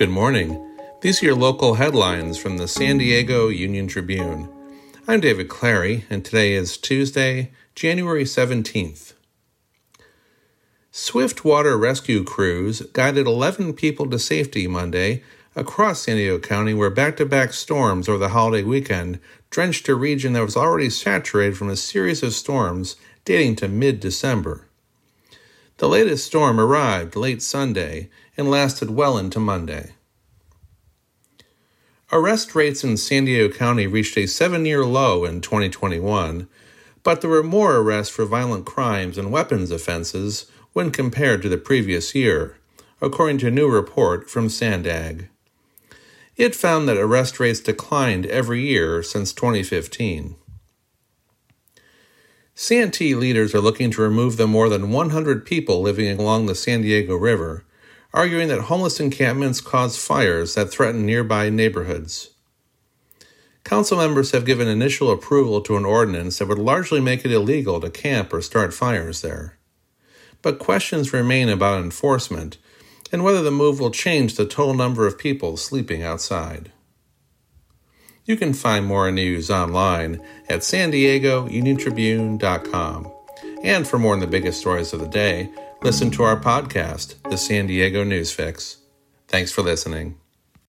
Good morning. These are your local headlines from the San Diego Union Tribune. I'm David Clary, and today is Tuesday, January 17th. Swift water rescue crews guided 11 people to safety Monday across San Diego County, where back to back storms over the holiday weekend drenched a region that was already saturated from a series of storms dating to mid December. The latest storm arrived late Sunday and lasted well into Monday. Arrest rates in San Diego County reached a seven year low in 2021, but there were more arrests for violent crimes and weapons offenses when compared to the previous year, according to a new report from Sandag. It found that arrest rates declined every year since 2015. Santee leaders are looking to remove the more than 100 people living along the San Diego River arguing that homeless encampments cause fires that threaten nearby neighborhoods. Council members have given initial approval to an ordinance that would largely make it illegal to camp or start fires there. But questions remain about enforcement and whether the move will change the total number of people sleeping outside. You can find more news online at san diego uniontribune.com. And for more on the biggest stories of the day, listen to our podcast, The San Diego News Fix. Thanks for listening.